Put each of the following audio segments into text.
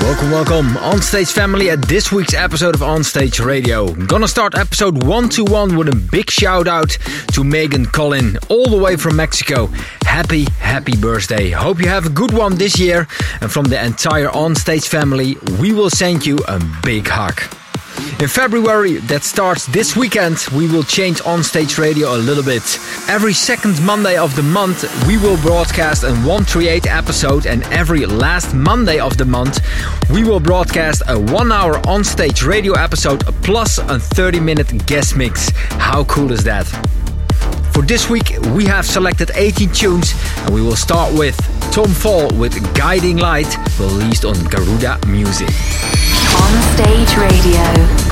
Welcome, welcome, Onstage family, at this week's episode of Onstage Radio. I'm gonna start episode 121 with a big shout out to Megan Collin, all the way from Mexico. Happy, happy birthday. Hope you have a good one this year. And from the entire Onstage family, we will send you a big hug. In February, that starts this weekend, we will change on-stage radio a little bit. Every second Monday of the month, we will broadcast a 138 episode, and every last Monday of the month, we will broadcast a one-hour on-stage radio episode plus a 30-minute guest mix. How cool is that? For this week, we have selected 18 tunes, and we will start with Tom Fall with Guiding Light, released on Garuda Music. On Stage Radio.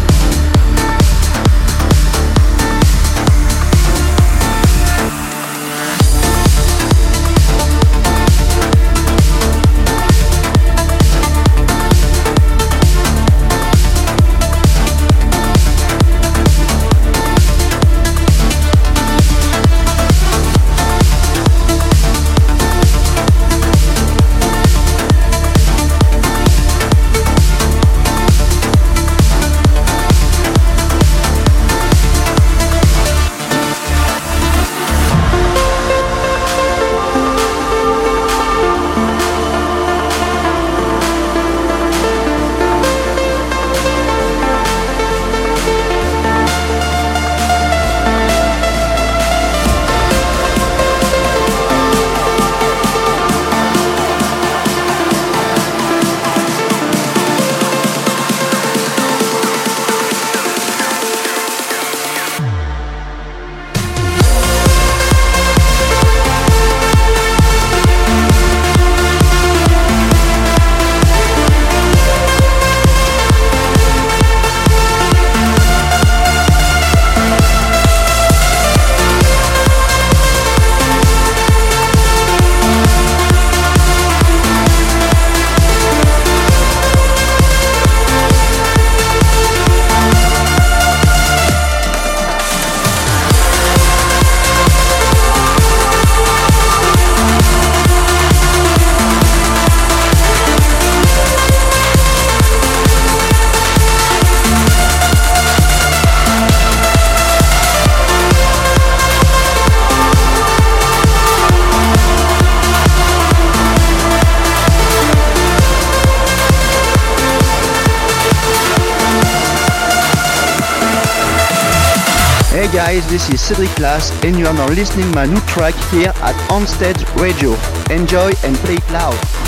Cedric Lass and you are now listening my new track here at Onstage Radio. Enjoy and play it loud.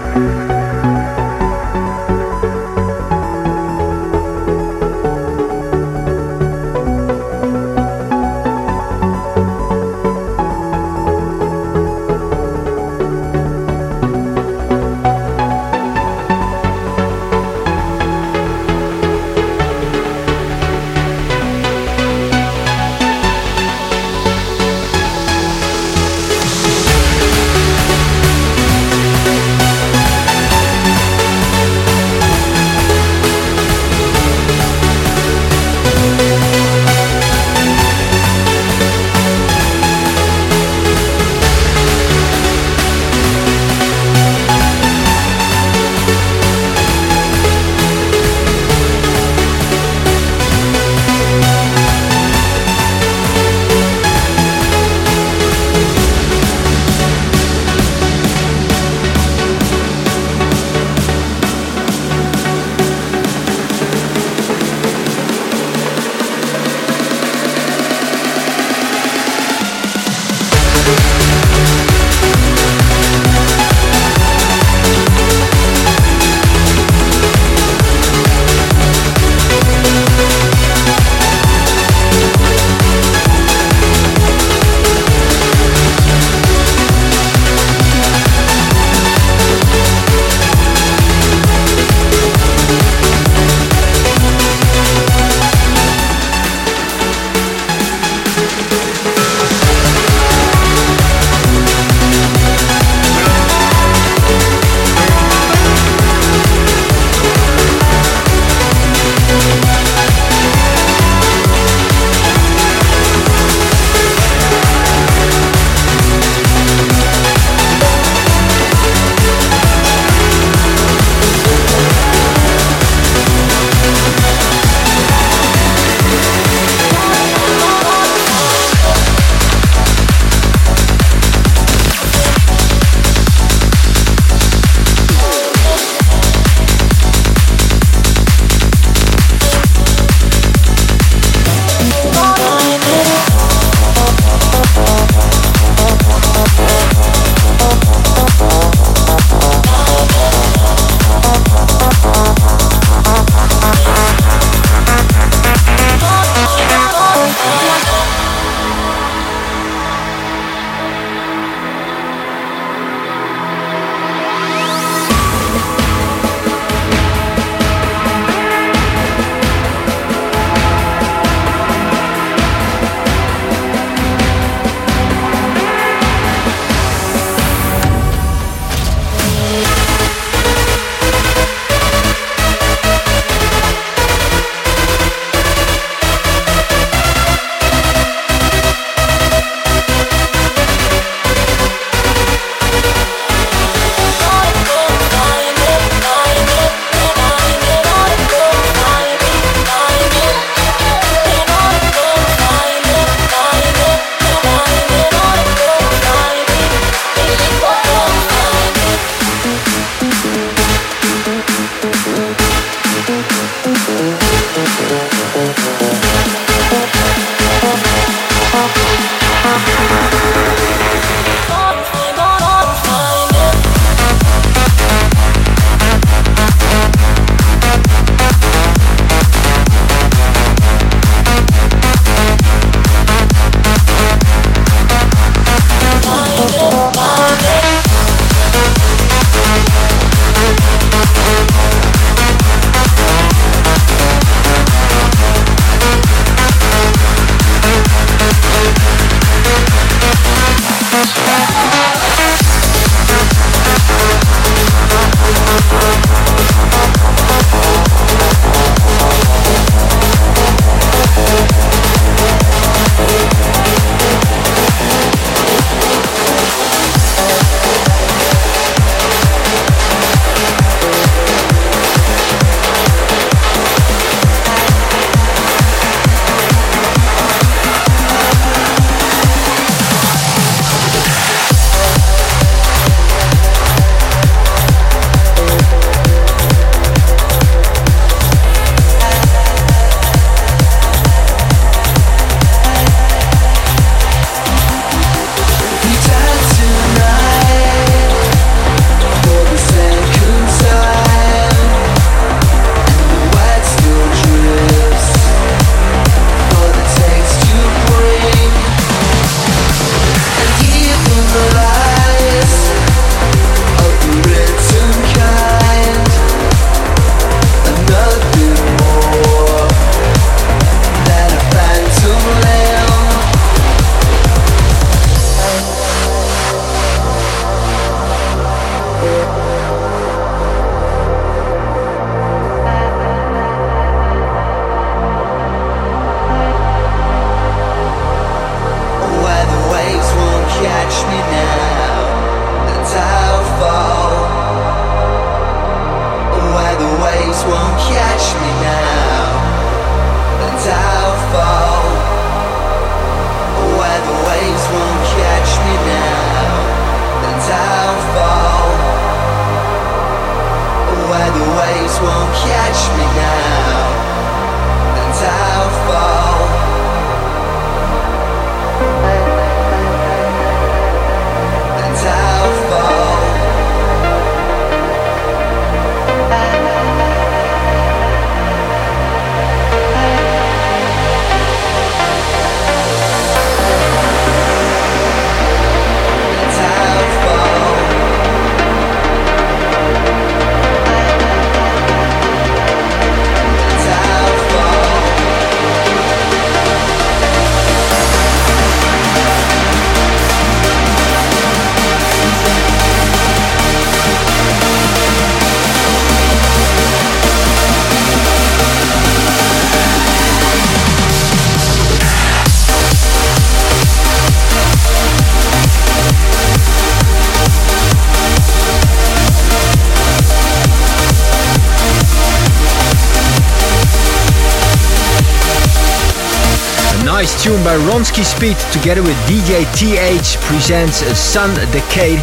By Ronski Speed together with DJ TH presents Sun Decade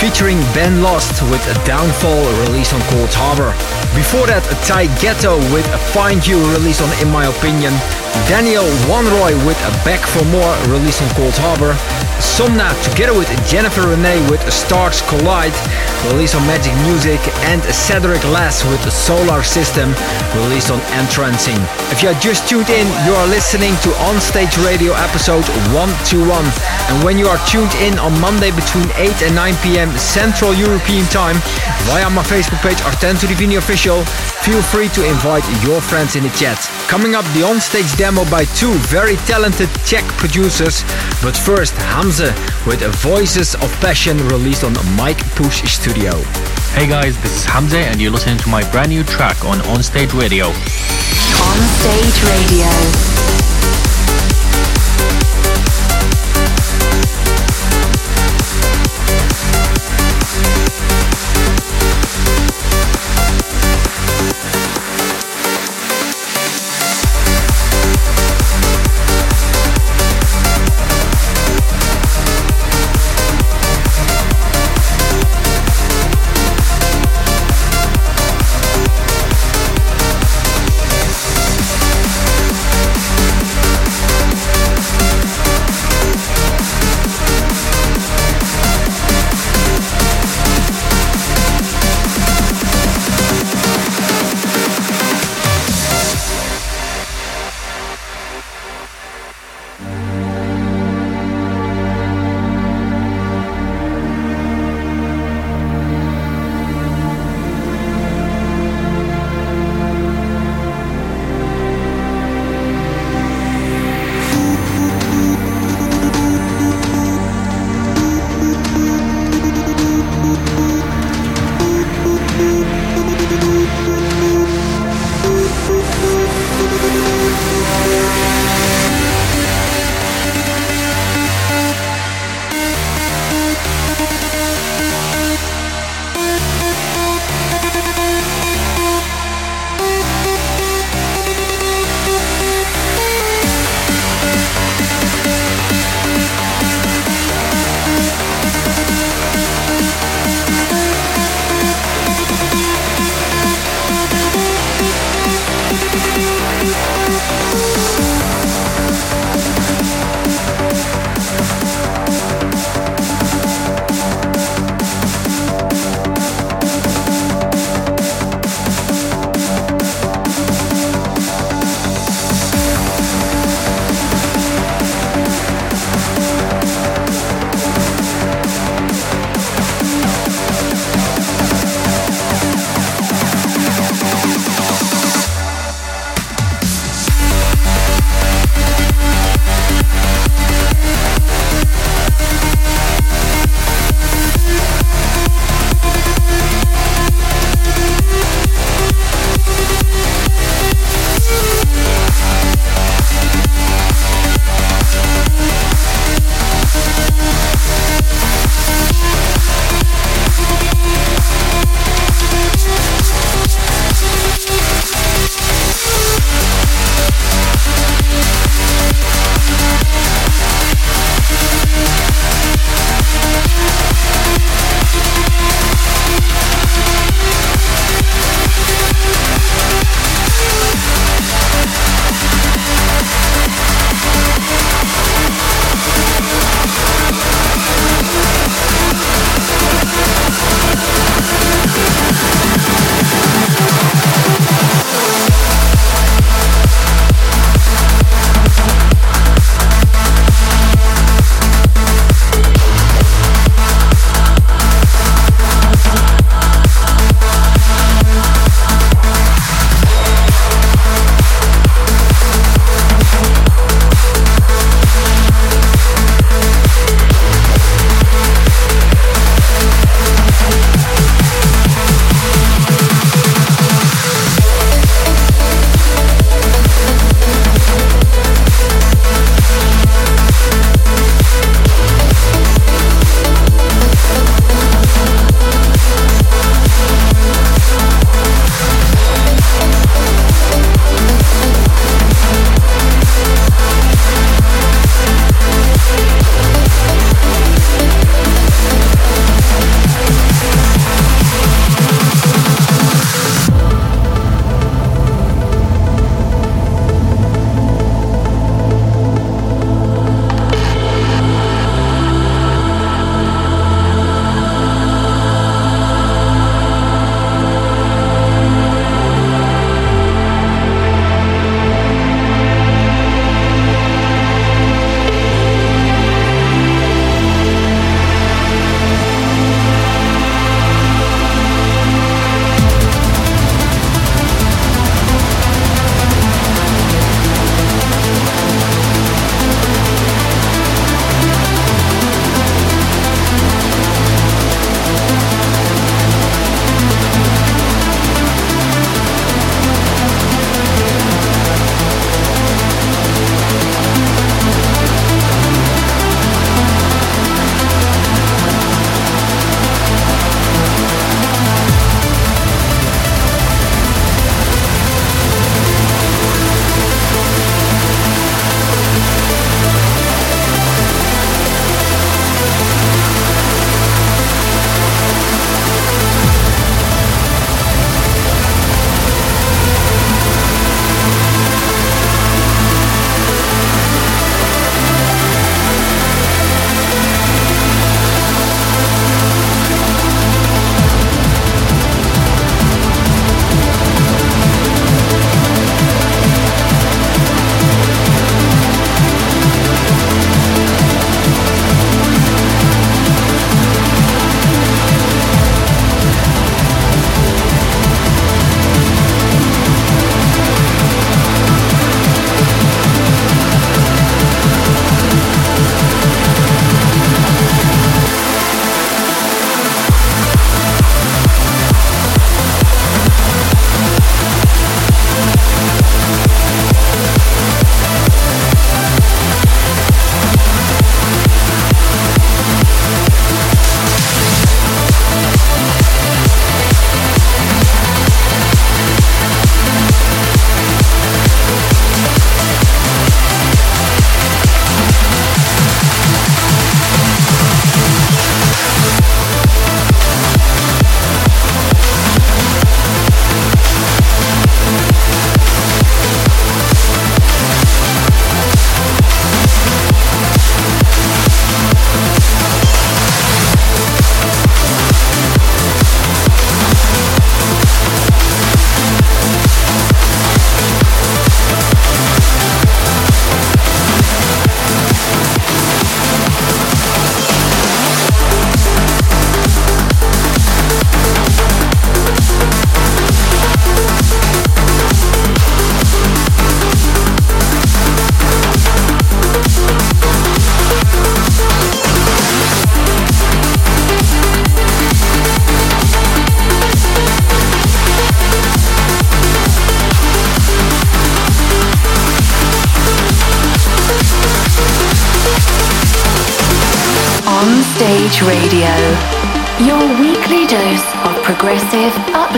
featuring Ben Lost with a Downfall released on Coldharbour. Before that, Ty Ghetto with a Find You released on In My Opinion. Daniel Wanrooy with a Back for More released on Coldharbour. Somna together with Jennifer Renee with Stars Collide released on Magik Muzik and Cedric Lass with Solar System released on Entrancing. If you are just tuned in, you are listening to Onstage Radio episode 121 and when you are tuned in on Monday between 8 and 9 pm Central European Time via my Facebook page Artento Divini Official, feel free to invite your friends in the chat. Coming up the onstage demo by two very talented Czech producers, but first Hamze with Voices of Passion released on Mike Push Studio. Hey guys, this is Hamze and you're listening to my brand new track on Onstage Radio. Onstage Radio.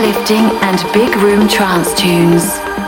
Uplifting, and big room trance tunes.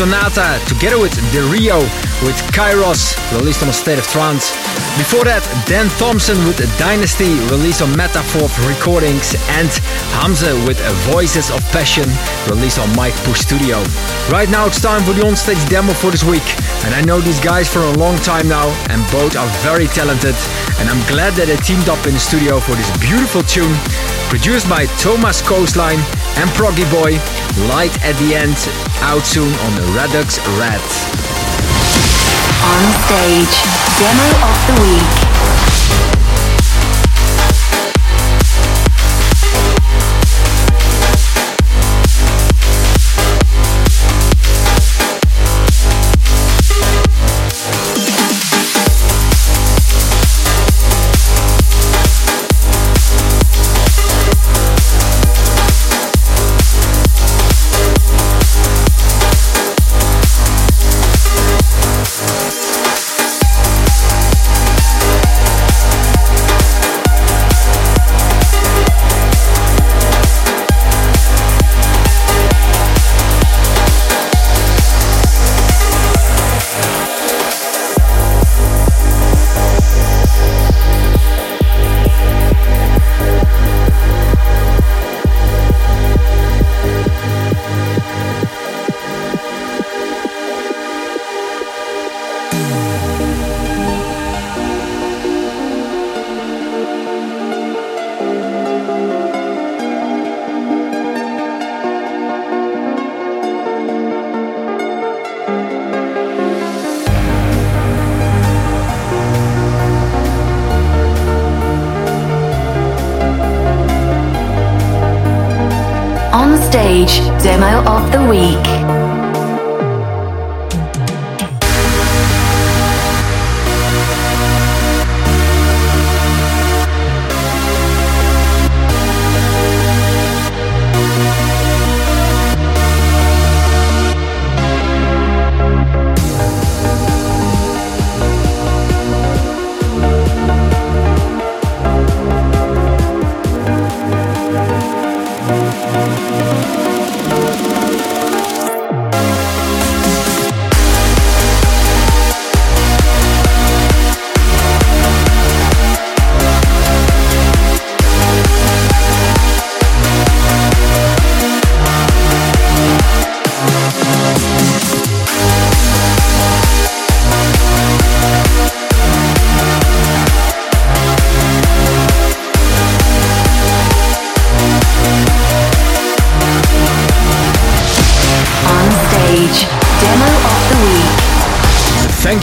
Sonata together with De Rio with Kairos released on State of Trance. Before that, Dan Thompson with Dynasty released on Metaphor Recordings and Hamza with Voices of Passion released on Mike Push Studio. Right now it's time for the onstage demo for this week and I know these guys for a long time now and both are very talented and I'm glad that they teamed up in the studio for this beautiful tune produced by Thomas Coastline and Proggy Boy. Light at the end, out soon on the Redux Red. On stage, demo of the week.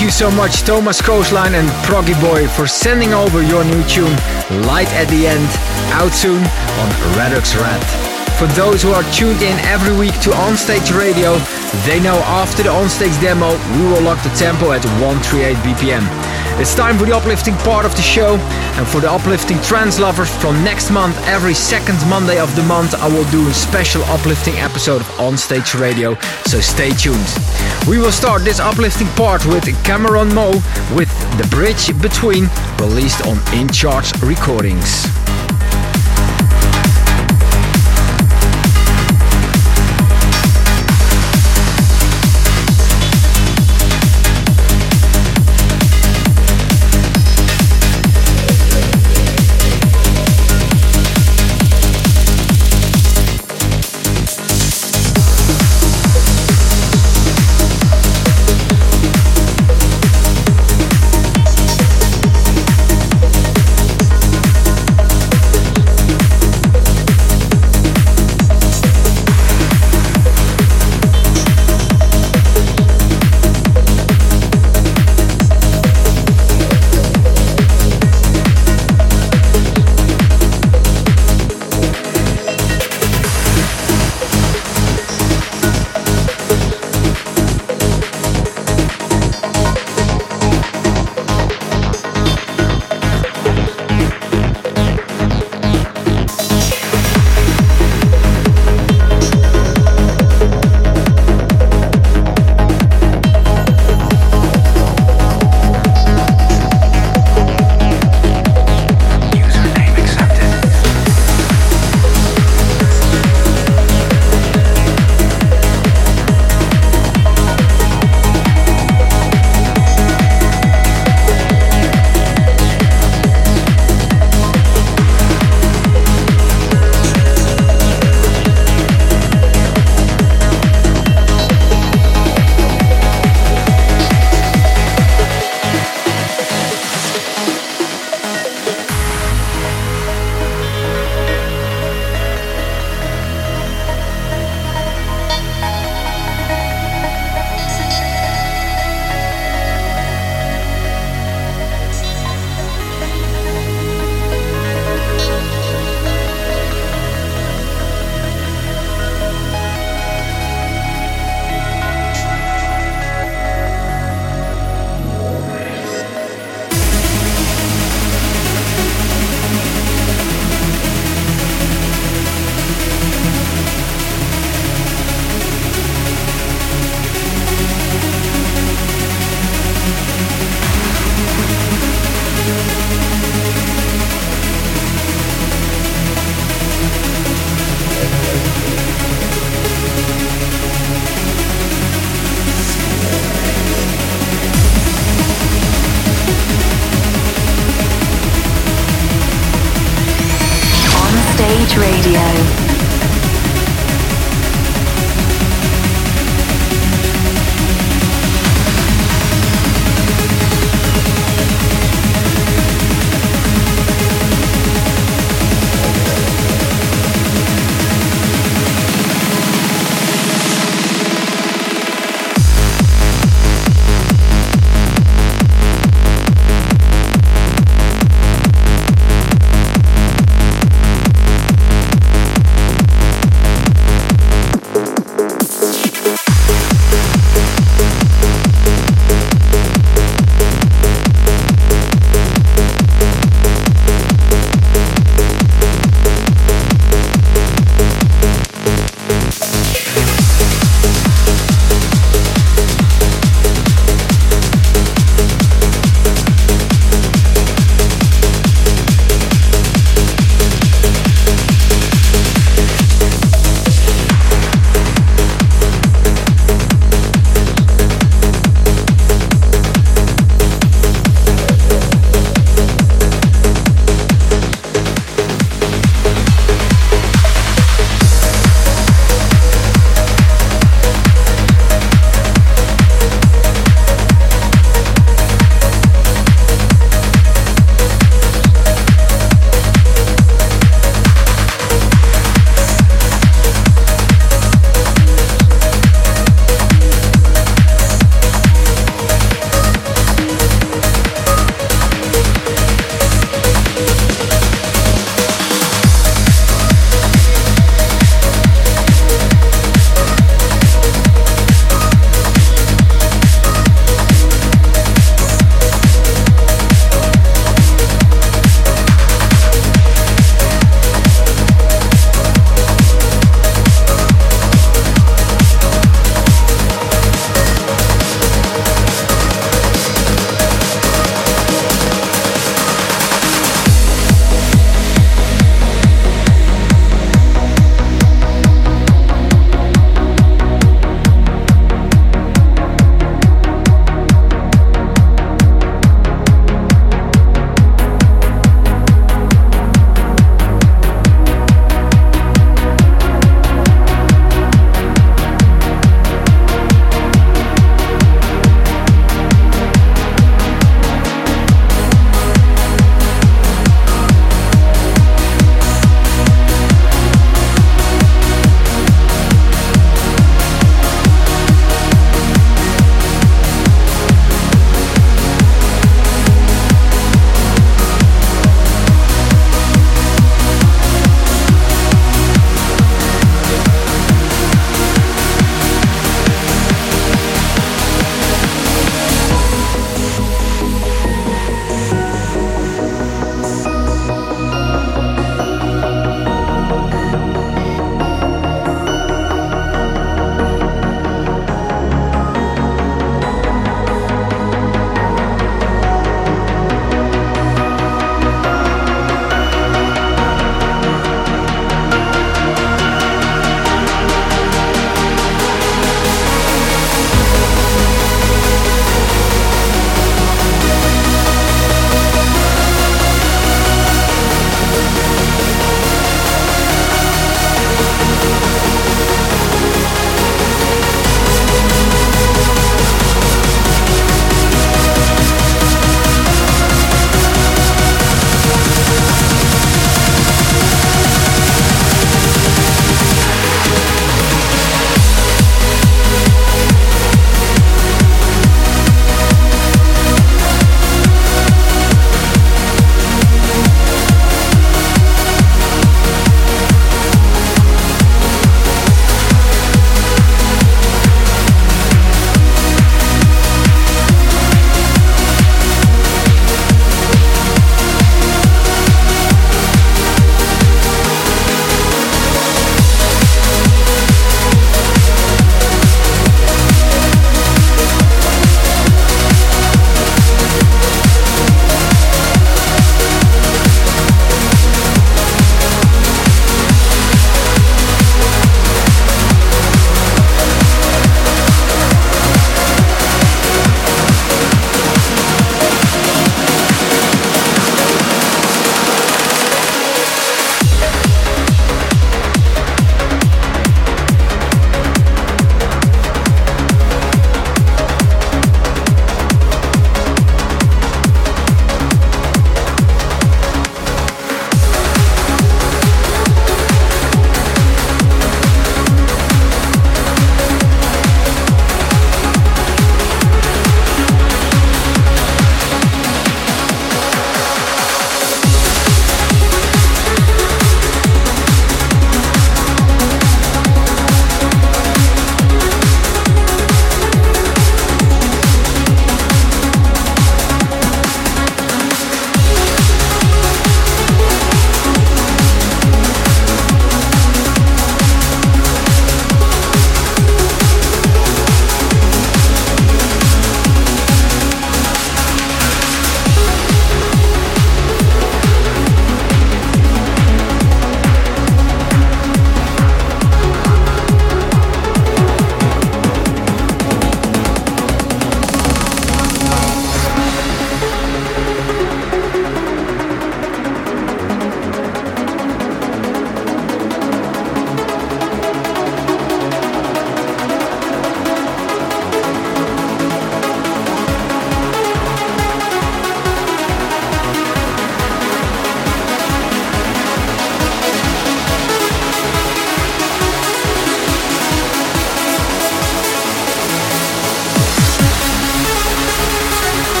You so much, Thomas Coastline and Proggy Boy, for sending over your new tune, Light at the End, out soon on Redux Red. For those who are tuned in every week to Onstage Radio, they know after the onstage demo, we will lock the tempo at 138 BPM. It's time for the uplifting part of the show. And for the uplifting trance lovers, from next month, every second Monday of the month, I will do a special uplifting episode of On Stage Radio. So stay tuned. We will start this uplifting part with Cameron Moe with The Bridge Between, released on In Charge Recordings.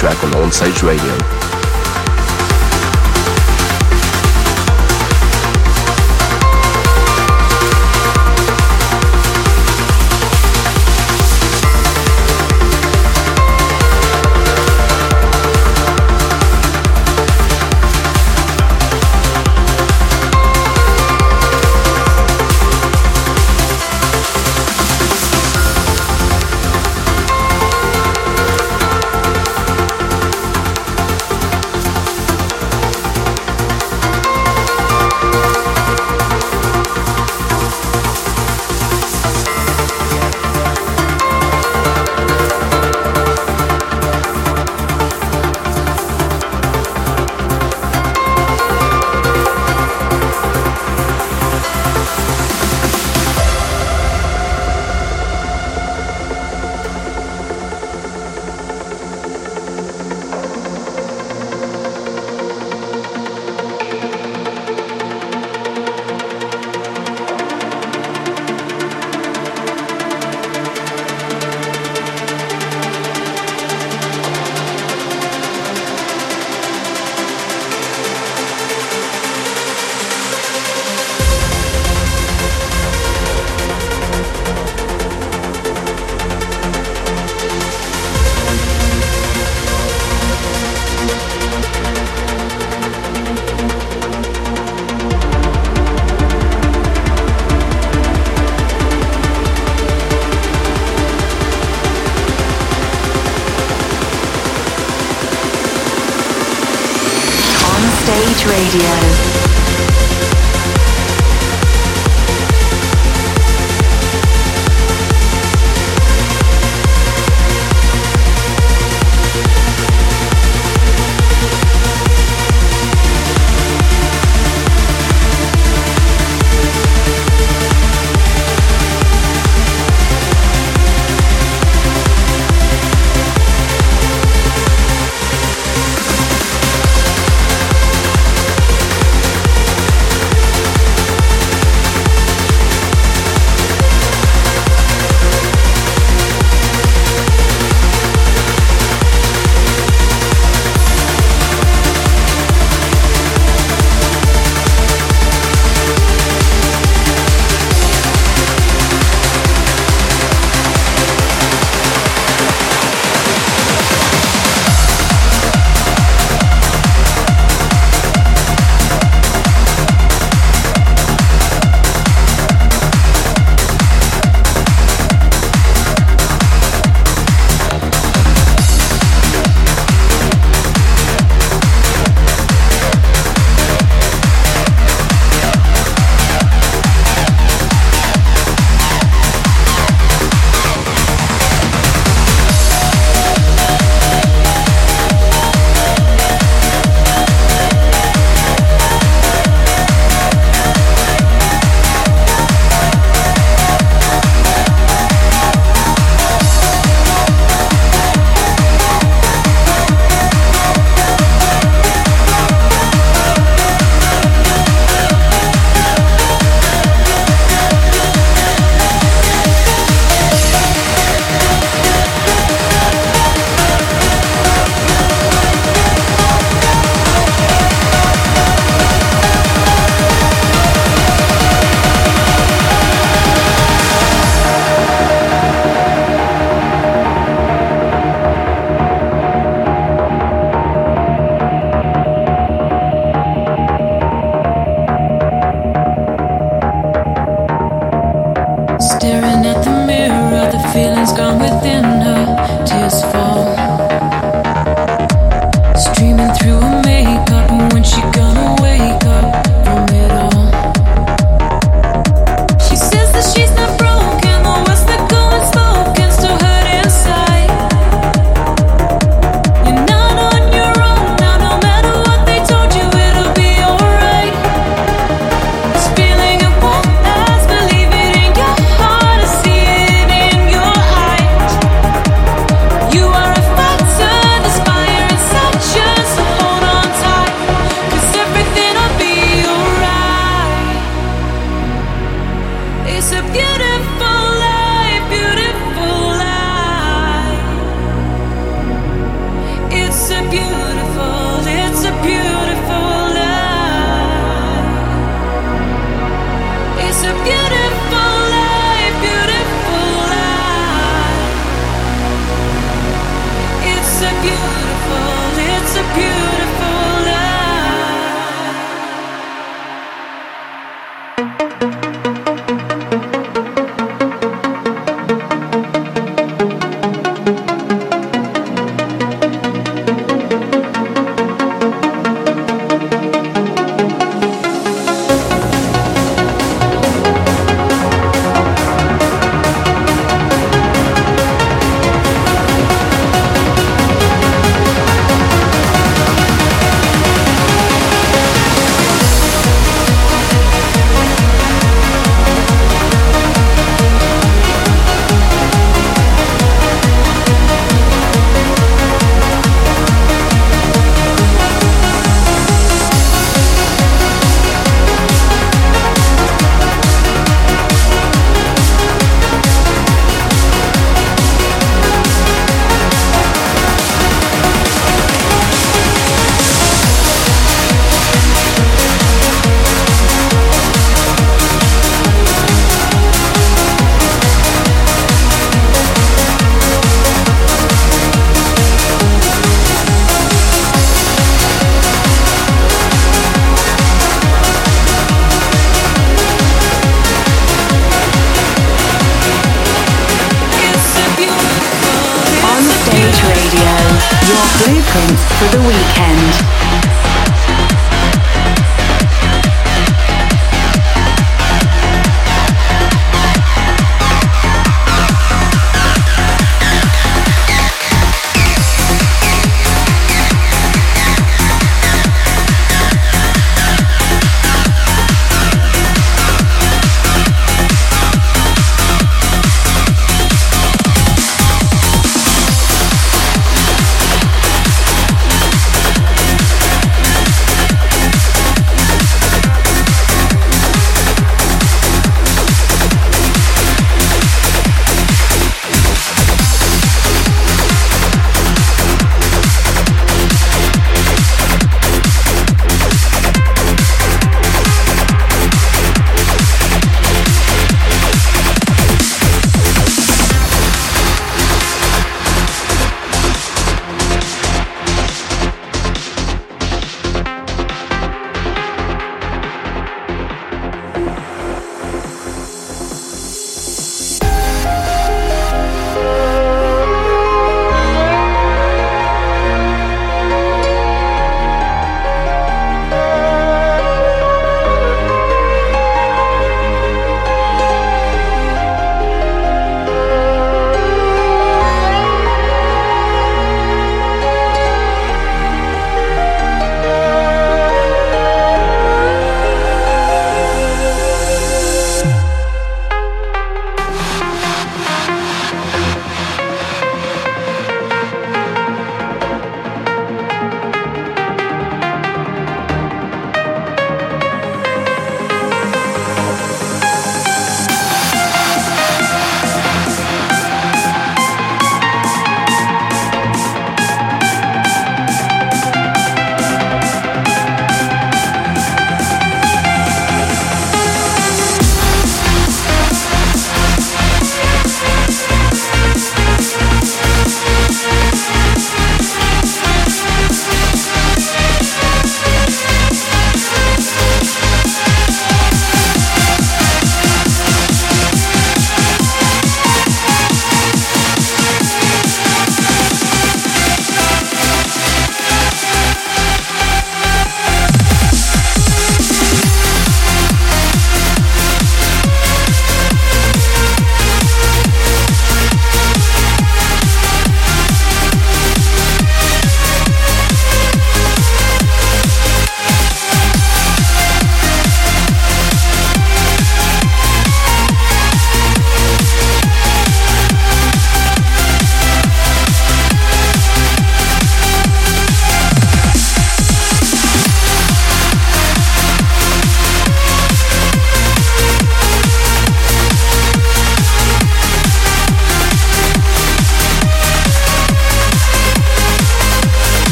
Track on Onstage Radio.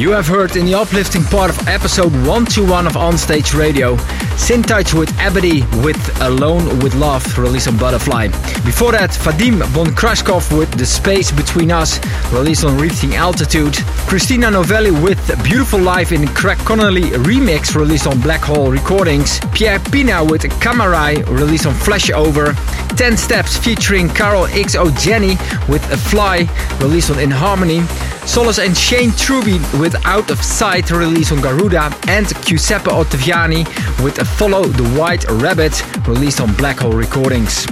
You have heard in the uplifting part of episode 121 of Onstage Radio, Sin with Ebony with Alone with Love, released on Butterfly. Before that, Vadim Bonkrashkov with The Space Between Us, released on Reaching Altitude. Christina Novelli with Beautiful Life in Craig Connelly remix, released on Black Hole Recordings. Pierre Pienaar with Kamarai, released on Flashover. 10 Steps featuring Carol XO Jenny with A Fly, released on In Harmony. Solace and Shane Truby with Out of Sight, released on Garuda. And Giuseppe Ottaviani with Follow the White Rabbit, released on Black Hole Recordings.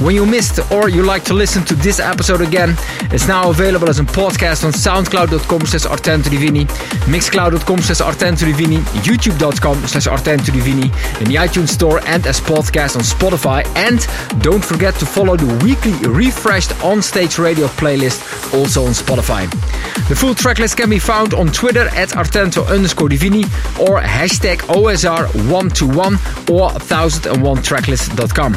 When you missed or you like to listen to this episode again, it's now available as a podcast on soundcloud.com slash artentodivini, mixcloud.com slash artentodivini, youtube.com slash artentodivini, in the iTunes Store and as podcast on Spotify. And don't forget to follow the weekly refreshed on-stage radio playlist also on Spotify. The full tracklist can be found on Twitter at artento underscore divini or hashtag OSR121 or 1001tracklist.com.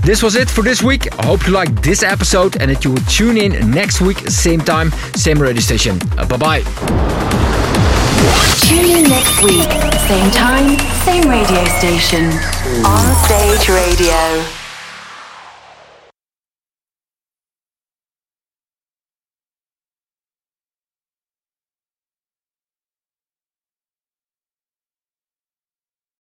This was it for this week. I hope you liked this episode and that you will tune in next week, same time, same radio station. Uh, bye bye. Tune in next week, same time, same radio station. On Stage Radio.